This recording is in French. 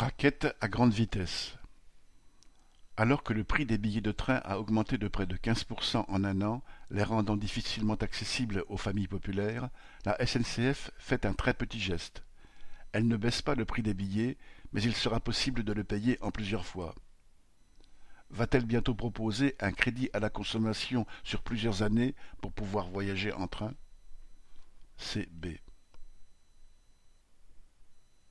Raquette à grande vitesse. Alors que le prix des billets de train a augmenté de près de 15% en un an, les rendant difficilement accessibles aux familles populaires, la SNCF fait un très petit geste. Elle ne baisse pas le prix des billets, mais il sera possible de le payer en plusieurs fois. Va-t-elle bientôt proposer un crédit à la consommation sur plusieurs années pour pouvoir voyager en train? CB